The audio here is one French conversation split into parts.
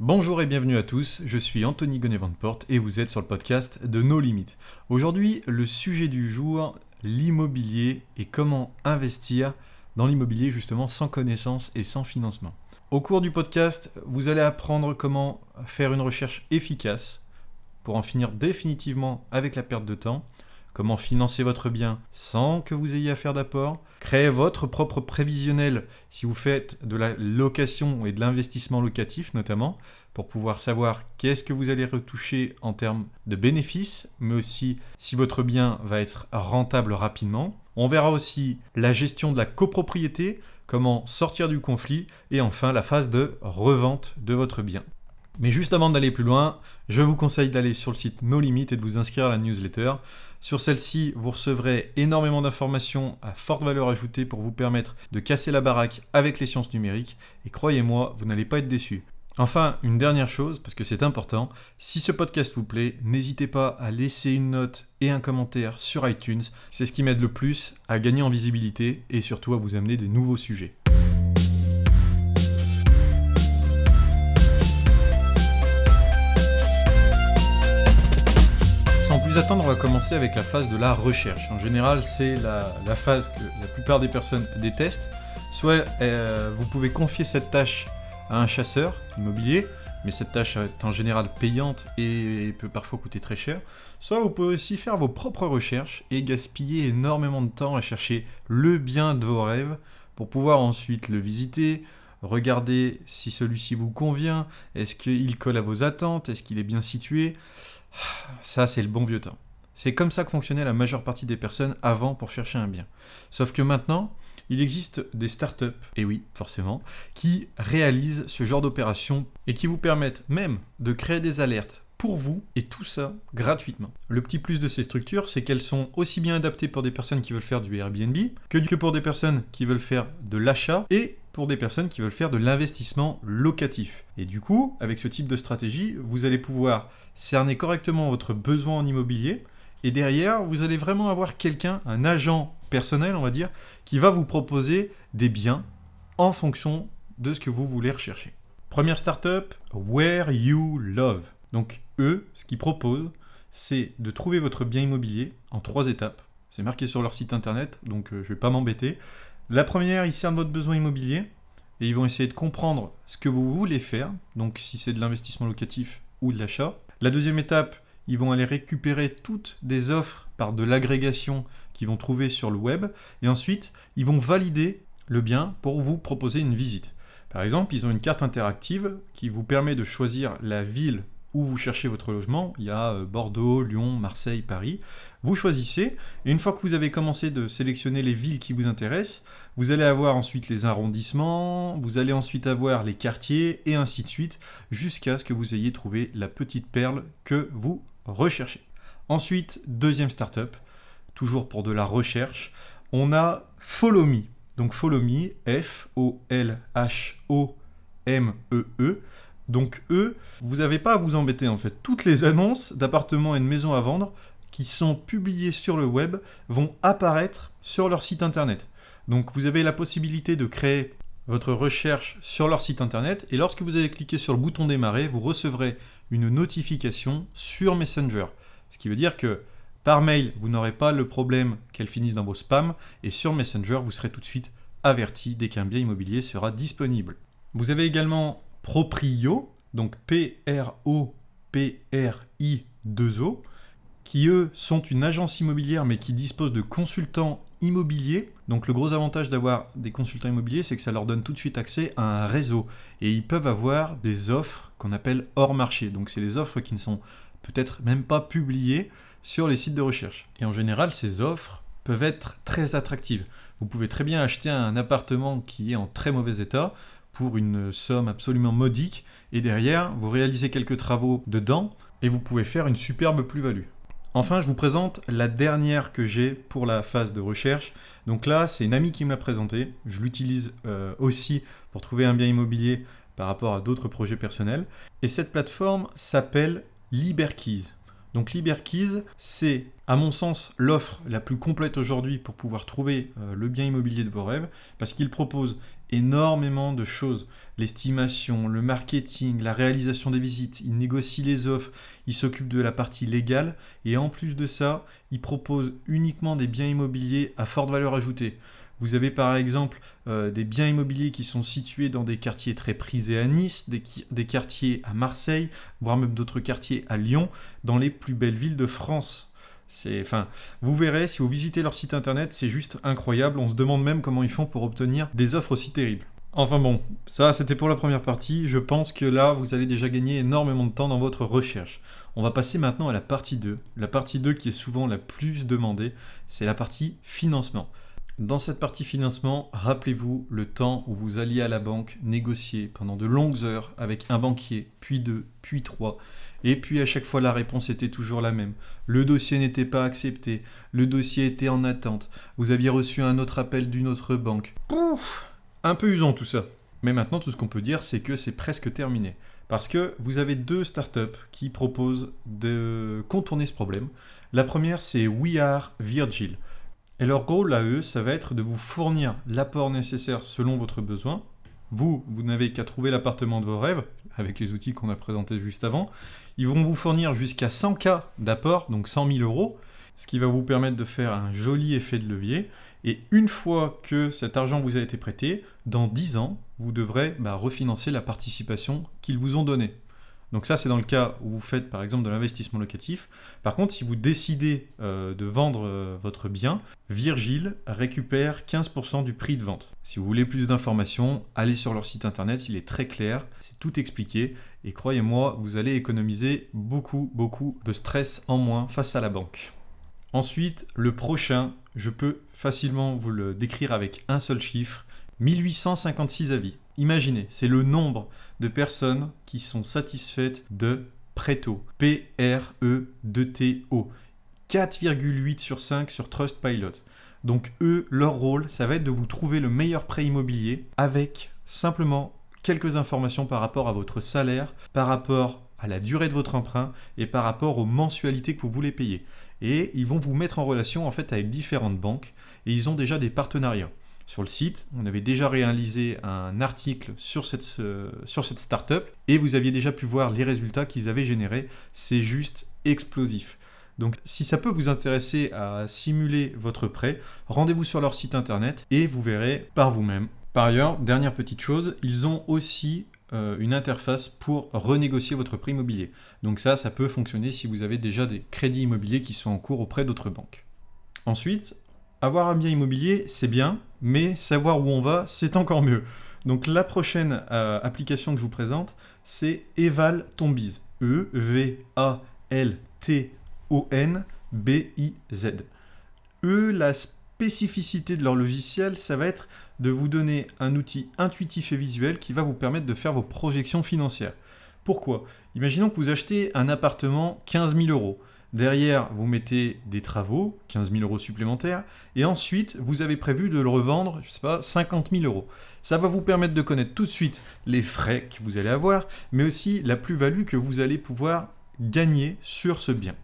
Bonjour et bienvenue à tous, je suis Anthony Gonnet-Vandeporte et vous êtes sur le podcast de No Limits. Aujourd'hui, le sujet du jour, l'immobilier et comment investir dans l'immobilier justement sans connaissance et sans financement. Au cours du podcast, vous allez apprendre comment faire une recherche efficace pour en finir définitivement avec la perte de temps, comment financer votre bien sans que vous ayez à faire d'apport, créer votre propre prévisionnel si vous faites de la location et de l'investissement locatif notamment, pour pouvoir savoir qu'est-ce que vous allez retoucher en termes de bénéfices, mais aussi si votre bien va être rentable rapidement. On verra aussi la gestion de la copropriété, comment sortir du conflit, et enfin la phase de revente de votre bien. Mais juste avant d'aller plus loin, je vous conseille d'aller sur le site No Limit et de vous inscrire à la newsletter. Sur celle-ci, vous recevrez énormément d'informations à forte valeur ajoutée pour vous permettre de casser la baraque avec les sciences numériques. Et croyez-moi, vous n'allez pas être déçus. Enfin, une dernière chose, parce que c'est important, si ce podcast vous plaît, n'hésitez pas à laisser une note et un commentaire sur iTunes. C'est ce qui m'aide le plus à gagner en visibilité et surtout à vous amener des nouveaux sujets. Attendre, on va commencer avec la phase de la recherche. En général, c'est la, phase que la plupart des personnes détestent. Soit euh, vous pouvez confier cette tâche à un chasseur immobilier, mais cette tâche est en général payante et peut parfois coûter très cher. Soit vous pouvez aussi faire vos propres recherches et gaspiller énormément de temps à chercher le bien de vos rêves pour pouvoir ensuite le visiter, regarder si celui-ci vous convient, est-ce qu'il colle à vos attentes, est-ce qu'il est bien situé. Ça, c'est le bon vieux temps. C'est comme ça que fonctionnait la majeure partie des personnes avant pour chercher un bien. Sauf que maintenant, il existe des startups, et oui, forcément, qui réalisent ce genre d'opération et qui vous permettent même de créer des alertes pour vous et tout ça gratuitement. Le petit plus de ces structures, c'est qu'elles sont aussi bien adaptées pour des personnes qui veulent faire du Airbnb que pour des personnes qui veulent faire de l'achat et pour des personnes qui veulent faire de l'investissement locatif. Et du coup, avec ce type de stratégie, vous allez pouvoir cerner correctement votre besoin en immobilier et derrière, vous allez vraiment avoir quelqu'un, un agent personnel, on va dire, qui va vous proposer des biens en fonction de ce que vous voulez rechercher. Première startup, Where You Love. Donc eux, ce qu'ils proposent, c'est de trouver votre bien immobilier en trois étapes. C'est marqué sur leur site internet, donc euh, je ne vais pas m'embêter. La première, ils cernent votre besoin immobilier et ils vont essayer de comprendre ce que vous voulez faire, donc si c'est de l'investissement locatif ou de l'achat. La deuxième étape, ils vont aller récupérer toutes des offres par de l'agrégation qu'ils vont trouver sur le web et ensuite, ils vont valider le bien pour vous proposer une visite. Par exemple, ils ont une carte interactive qui vous permet de choisir la ville où vous cherchez votre logement, il y a euh, Bordeaux, Lyon, Marseille, Paris. Vous choisissez, et une fois que vous avez commencé de sélectionner les villes qui vous intéressent, vous allez avoir ensuite les arrondissements, vous allez ensuite avoir les quartiers, et ainsi de suite, jusqu'à ce que vous ayez trouvé la petite perle que vous recherchez. Ensuite, deuxième startup, toujours pour de la recherche, on a Follow Me. Donc Follow Me, F-O-L-H-O-M-E-E. Donc eux, vous n'avez pas à vous embêter en fait. Toutes les annonces d'appartements et de maisons à vendre qui sont publiées sur le web vont apparaître sur leur site internet. Donc vous avez la possibilité de créer votre recherche sur leur site internet et lorsque vous allez cliquer sur le bouton démarrer, vous recevrez une notification sur Messenger. Ce qui veut dire que par mail, vous n'aurez pas le problème qu'elle finisse dans vos spams et sur Messenger, vous serez tout de suite averti dès qu'un bien immobilier sera disponible. Vous avez également Proprio, donc P-R-O-P-R-I-2-O, qui eux sont une agence immobilière mais qui dispose de consultants immobiliers. Donc le gros avantage d'avoir des consultants immobiliers, c'est que ça leur donne tout de suite accès à un réseau. Et ils peuvent avoir des offres qu'on appelle hors marché. Donc c'est des offres qui ne sont peut-être même pas publiées sur les sites de recherche. Et en général, ces offres peuvent être très attractives. Vous pouvez très bien acheter un appartement qui est en très mauvais état pour une somme absolument modique, et derrière, vous réalisez quelques travaux dedans, et vous pouvez faire une superbe plus-value. Enfin, je vous présente la dernière que j'ai pour la phase de recherche. Donc là, c'est une amie qui m'a présenté. Je l'utilise euh, aussi pour trouver un bien immobilier par rapport à d'autres projets personnels. Et cette plateforme s'appelle LiberKeys. Donc LiberKeys, c'est à mon sens l'offre la plus complète aujourd'hui pour pouvoir trouver euh, le bien immobilier de vos rêves, parce qu'il propose énormément de choses. L'estimation, le marketing, la réalisation des visites, il négocie les offres, il s'occupe de la partie légale et en plus de ça, il propose uniquement des biens immobiliers à forte valeur ajoutée. Vous avez par exemple euh, des biens immobiliers qui sont situés dans des quartiers très prisés à Nice, des, quartiers à Marseille, voire même d'autres quartiers à Lyon, dans les plus belles villes de France. C'est, enfin, vous verrez si vous visitez leur site internet, c'est juste incroyable. On se demande même comment ils font pour obtenir des offres aussi terribles. Enfin bon, ça c'était pour la première partie. Je pense que là, vous allez déjà gagner énormément de temps dans votre recherche. On va passer maintenant à la partie 2. La partie 2 qui est souvent la plus demandée, c'est la partie financement. Dans cette partie financement, rappelez-vous le temps où vous alliez à la banque négocier pendant de longues heures avec un banquier, puis deux, puis trois, et puis à chaque fois la réponse était toujours la même. Le dossier n'était pas accepté, le dossier était en attente, vous aviez reçu un autre appel d'une autre banque. Pouf Un peu usant tout ça. Mais maintenant tout ce qu'on peut dire c'est que c'est presque terminé. Parce que vous avez deux startups qui proposent de contourner ce problème. La première c'est We Are Virgil. Et leur rôle à eux, ça va être de vous fournir l'apport nécessaire selon votre besoin. Vous, vous n'avez qu'à trouver l'appartement de vos rêves, avec les outils qu'on a présentés juste avant. Ils vont vous fournir jusqu'à 100K d'apport, donc 100 000 euros, ce qui va vous permettre de faire un joli effet de levier. Et une fois que cet argent vous a été prêté, dans 10 ans, vous devrez bah, refinancer la participation qu'ils vous ont donnée. Donc ça, c'est dans le cas où vous faites par exemple de l'investissement locatif. Par contre, si vous décidez euh, de vendre euh, votre bien, Virgile récupère 15% du prix de vente. Si vous voulez plus d'informations, allez sur leur site internet, il est très clair, c'est tout expliqué. Et croyez-moi, vous allez économiser beaucoup, beaucoup de stress en moins face à la banque. Ensuite, le prochain, je peux facilement vous le décrire avec un seul chiffre, 1856 avis. Imaginez, c'est le nombre de personnes qui sont satisfaites de Preto. P-R-E-D-T-O. 4,8 sur 5 sur Trustpilot. Donc eux, leur rôle, ça va être de vous trouver le meilleur prêt immobilier avec simplement quelques informations par rapport à votre salaire, par rapport à la durée de votre emprunt et par rapport aux mensualités que vous voulez payer. Et ils vont vous mettre en relation en fait avec différentes banques et ils ont déjà des partenariats sur le site. On avait déjà réalisé un article sur cette, sur cette startup et vous aviez déjà pu voir les résultats qu'ils avaient générés. C'est juste explosif. Donc si ça peut vous intéresser à simuler votre prêt, rendez-vous sur leur site internet et vous verrez par vous-même. Par ailleurs, dernière petite chose, ils ont aussi euh, une interface pour renégocier votre prix immobilier. Donc ça, ça peut fonctionner si vous avez déjà des crédits immobiliers qui sont en cours auprès d'autres banques. Ensuite, avoir un bien immobilier, c'est bien, mais savoir où on va, c'est encore mieux. Donc la prochaine euh, application que je vous présente, c'est Eval Tombiz. E-V-A-L-T-O-N-B-I-Z. Eux, la spécificité de leur logiciel, ça va être de vous donner un outil intuitif et visuel qui va vous permettre de faire vos projections financières. Pourquoi? Imaginons que vous achetez un appartement 15 000 euros. Derrière, vous mettez des travaux, 15 000 euros supplémentaires, et ensuite, vous avez prévu de le revendre, je sais pas, 50 000 euros. Ça va vous permettre de connaître tout de suite les frais que vous allez avoir, mais aussi la plus-value que vous allez pouvoir gagner sur ce bien.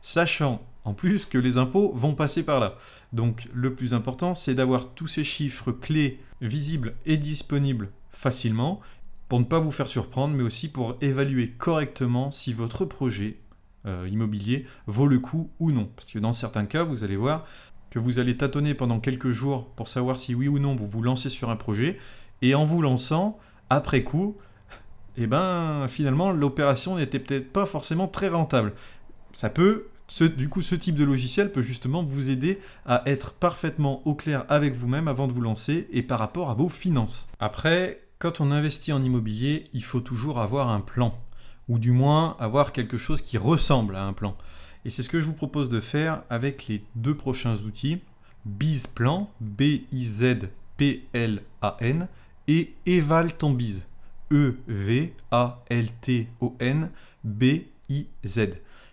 Sachant en plus que les impôts vont passer par là. Donc le plus important, c'est d'avoir tous ces chiffres clés visibles et disponibles facilement pour ne pas vous faire surprendre, mais aussi pour évaluer correctement si votre projet euh, immobilier vaut le coup ou non. Parce que dans certains cas, vous allez voir que vous allez tâtonner pendant quelques jours pour savoir si oui ou non vous vous lancez sur un projet. Et en vous lançant, après coup, eh ben finalement l'opération n'était peut-être pas forcément très rentable. Ça peut, du coup, ce type de logiciel peut justement vous aider à être parfaitement au clair avec vous-même avant de vous lancer et par rapport à vos finances. Après, quand on investit en immobilier, il faut toujours avoir un plan ou du moins avoir quelque chose qui ressemble à un plan. Et c'est ce que je vous propose de faire avec les deux prochains outils, BizPlan, B-I-Z-P-L-A-N, et Eval ton Biz, E-V-A-L-T-O-N, B-I-Z.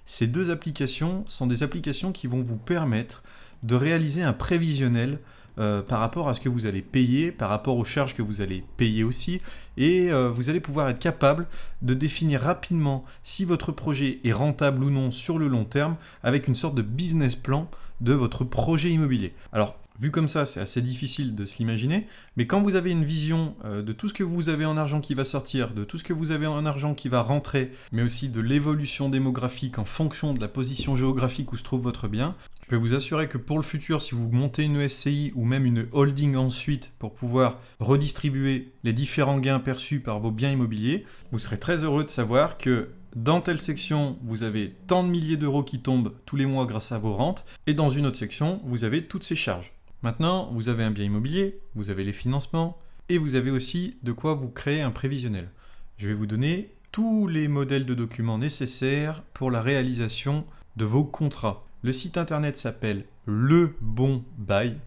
Ces deux applications sont des applications qui vont vous permettre de réaliser un prévisionnel euh, par rapport à ce que vous allez payer, par rapport aux charges que vous allez payer aussi, et euh, vous allez pouvoir être capable de définir rapidement si votre projet est rentable ou non sur le long terme avec une sorte de business plan de votre projet immobilier. Alors, Vu comme ça, c'est assez difficile de se l'imaginer, mais quand vous avez une vision euh, de tout ce que vous avez en argent qui va sortir, de tout ce que vous avez en argent qui va rentrer, mais aussi de l'évolution démographique en fonction de la position géographique où se trouve votre bien, je peux vous assurer que pour le futur, si vous montez une SCI ou même une holding ensuite pour pouvoir redistribuer les différents gains perçus par vos biens immobiliers, vous serez très heureux de savoir que dans telle section, vous avez tant de milliers d'euros qui tombent tous les mois grâce à vos rentes, et dans une autre section, vous avez toutes ces charges. Maintenant, vous avez un bien immobilier, vous avez les financements, et vous avez aussi de quoi vous créer un prévisionnel. Je vais vous donner tous les modèles de documents nécessaires pour la réalisation de vos contrats. Le site internet s'appelle lebonbail.fr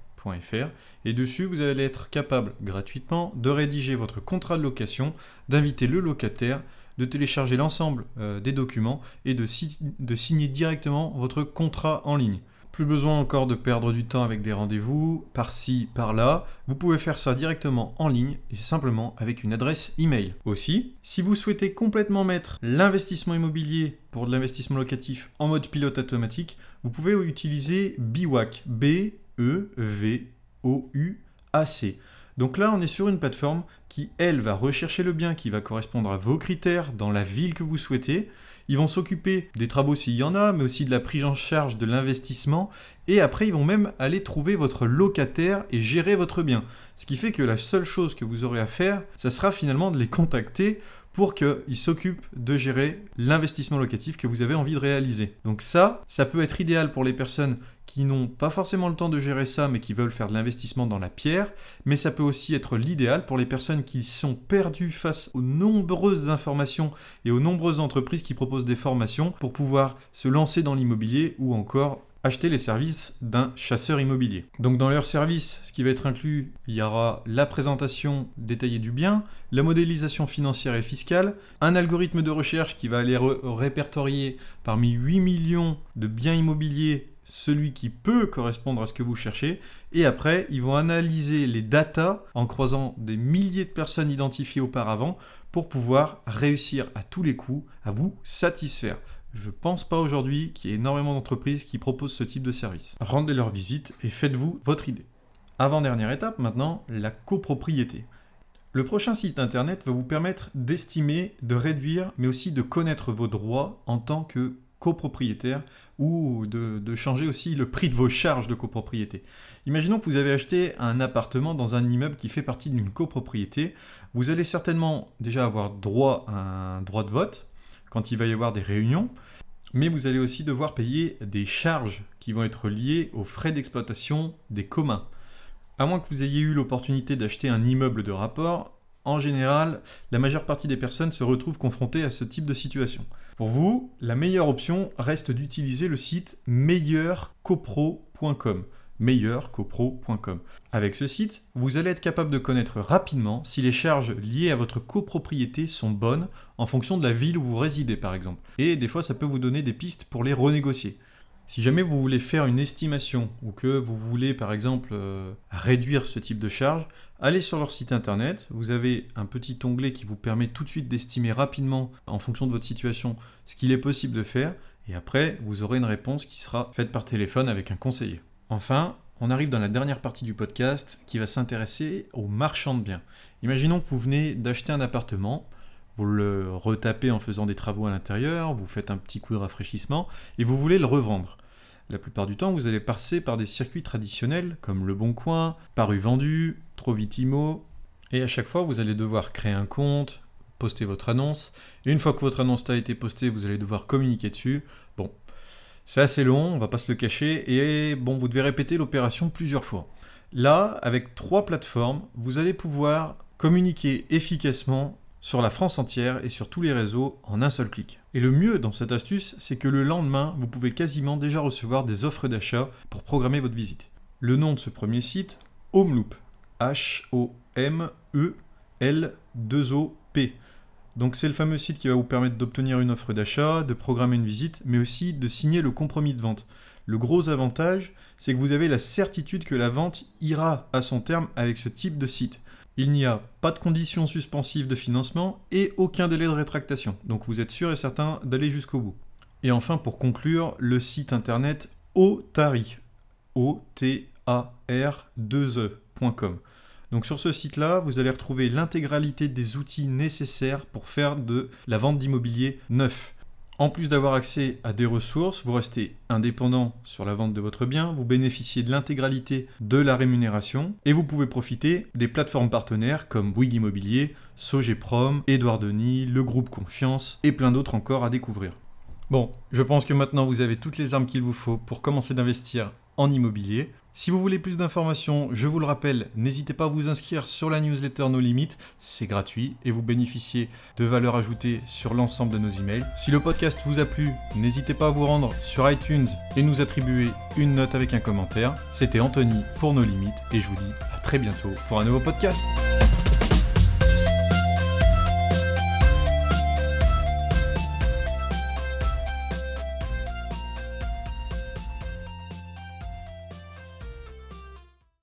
et dessus vous allez être capable gratuitement de rédiger votre contrat de location, d'inviter le locataire, de télécharger l'ensemble euh, des documents et de, de signer directement votre contrat en ligne. Plus besoin encore de perdre du temps avec des rendez-vous par-ci, par-là. Vous pouvez faire ça directement en ligne et simplement avec une adresse email. Aussi, si vous souhaitez complètement mettre l'investissement immobilier pour de l'investissement locatif en mode pilote automatique, vous pouvez utiliser BIWAC. B-E-V-O-U-A-C. Donc là, on est sur une plateforme qui, elle, va rechercher le bien qui va correspondre à vos critères dans la ville que vous souhaitez. Ils vont s'occuper des travaux s'il y en a, mais aussi de la prise en charge de l'investissement. Et après, ils vont même aller trouver votre locataire et gérer votre bien. Ce qui fait que la seule chose que vous aurez à faire, ça sera finalement de les contacter pour qu'ils s'occupent de gérer l'investissement locatif que vous avez envie de réaliser. Donc ça, ça peut être idéal pour les personnes qui n'ont pas forcément le temps de gérer ça, mais qui veulent faire de l'investissement dans la pierre, mais ça peut aussi être l'idéal pour les personnes qui sont perdues face aux nombreuses informations et aux nombreuses entreprises qui proposent des formations pour pouvoir se lancer dans l'immobilier ou encore acheter les services d'un chasseur immobilier. Donc dans leur service, ce qui va être inclus, il y aura la présentation détaillée du bien, la modélisation financière et fiscale, un algorithme de recherche qui va aller répertorier parmi 8 millions de biens immobiliers celui qui peut correspondre à ce que vous cherchez. Et après, ils vont analyser les datas en croisant des milliers de personnes identifiées auparavant pour pouvoir réussir à tous les coups à vous satisfaire. Je pense pas aujourd'hui qu'il y ait énormément d'entreprises qui proposent ce type de service. Rendez leur visite et faites-vous votre idée. Avant-dernière étape maintenant, la copropriété. Le prochain site internet va vous permettre d'estimer, de réduire, mais aussi de connaître vos droits en tant que copropriétaire ou de, de, changer aussi le prix de vos charges de copropriété. Imaginons que vous avez acheté un appartement dans un immeuble qui fait partie d'une copropriété. Vous allez certainement déjà avoir droit à un droit de vote, quand il va y avoir des réunions, mais vous allez aussi devoir payer des charges qui vont être liées aux frais d'exploitation des communs. À moins que vous ayez eu l'opportunité d'acheter un immeuble de rapport, en général, la majeure partie des personnes se retrouvent confrontées à ce type de situation. Pour vous, la meilleure option reste d'utiliser le site meilleurcopro.com meilleurcopro.com. Avec ce site, vous allez être capable de connaître rapidement si les charges liées à votre copropriété sont bonnes en fonction de la ville où vous résidez par exemple. Et des fois ça peut vous donner des pistes pour les renégocier. Si jamais vous voulez faire une estimation ou que vous voulez par exemple euh, réduire ce type de charge, allez sur leur site internet, vous avez un petit onglet qui vous permet tout de suite d'estimer rapidement en fonction de votre situation ce qu'il est possible de faire et après vous aurez une réponse qui sera faite par téléphone avec un conseiller. Enfin, on arrive dans la dernière partie du podcast qui va s'intéresser aux marchands de biens. Imaginons que vous venez d'acheter un appartement, vous le retapez en faisant des travaux à l'intérieur, vous faites un petit coup de rafraîchissement et vous voulez le revendre. La plupart du temps, vous allez passer par des circuits traditionnels comme Le Bon Coin, Paru Vendu, Trovitimo, et à chaque fois, vous allez devoir créer un compte, poster votre annonce, et une fois que votre annonce a été postée, vous allez devoir communiquer dessus. Bon, c'est assez long, on va pas se le cacher, et bon, vous devez répéter l'opération plusieurs fois. Là, avec trois plateformes, vous allez pouvoir communiquer efficacement sur la France entière et sur tous les réseaux en un seul clic. Et le mieux dans cette astuce, c'est que le lendemain, vous pouvez quasiment déjà recevoir des offres d'achat pour programmer votre visite. Le nom de ce premier site, Homeloop. H-O-M-E-L-2-O-P. Donc c'est le fameux site qui va vous permettre d'obtenir une offre d'achat, de programmer une visite, mais aussi de signer le compromis de vente. Le gros avantage, c'est que vous avez la certitude que la vente ira à son terme avec ce type de site. Il n'y a pas de conditions suspensives de financement et aucun délai de rétractation. Donc vous êtes sûr et certain d'aller jusqu'au bout. Et enfin, pour conclure, le site internet Otari. E O-T-A-R-2-E.com. Donc sur ce site-là, vous allez retrouver l'intégralité des outils nécessaires pour faire de la vente d'immobilier neuf. En plus d'avoir accès à des ressources, vous restez indépendant sur la vente de votre bien, vous bénéficiez de l'intégralité de la rémunération et vous pouvez profiter des plateformes partenaires comme Bouygues Immobilier, Sogeprom, Edouard Denis, le groupe Confiance et plein d'autres encore à découvrir. Bon, je pense que maintenant vous avez toutes les armes qu'il vous faut pour commencer d'investir en immobilier. Si vous voulez plus d'informations, je vous le rappelle, n'hésitez pas à vous inscrire sur la newsletter No Limit, c'est gratuit et vous bénéficiez de valeur ajoutée sur l'ensemble de nos emails. Si le podcast vous a plu, n'hésitez pas à vous rendre sur iTunes et nous attribuer une note avec un commentaire. C'était Anthony pour No Limit et je vous dis à très bientôt pour un nouveau podcast.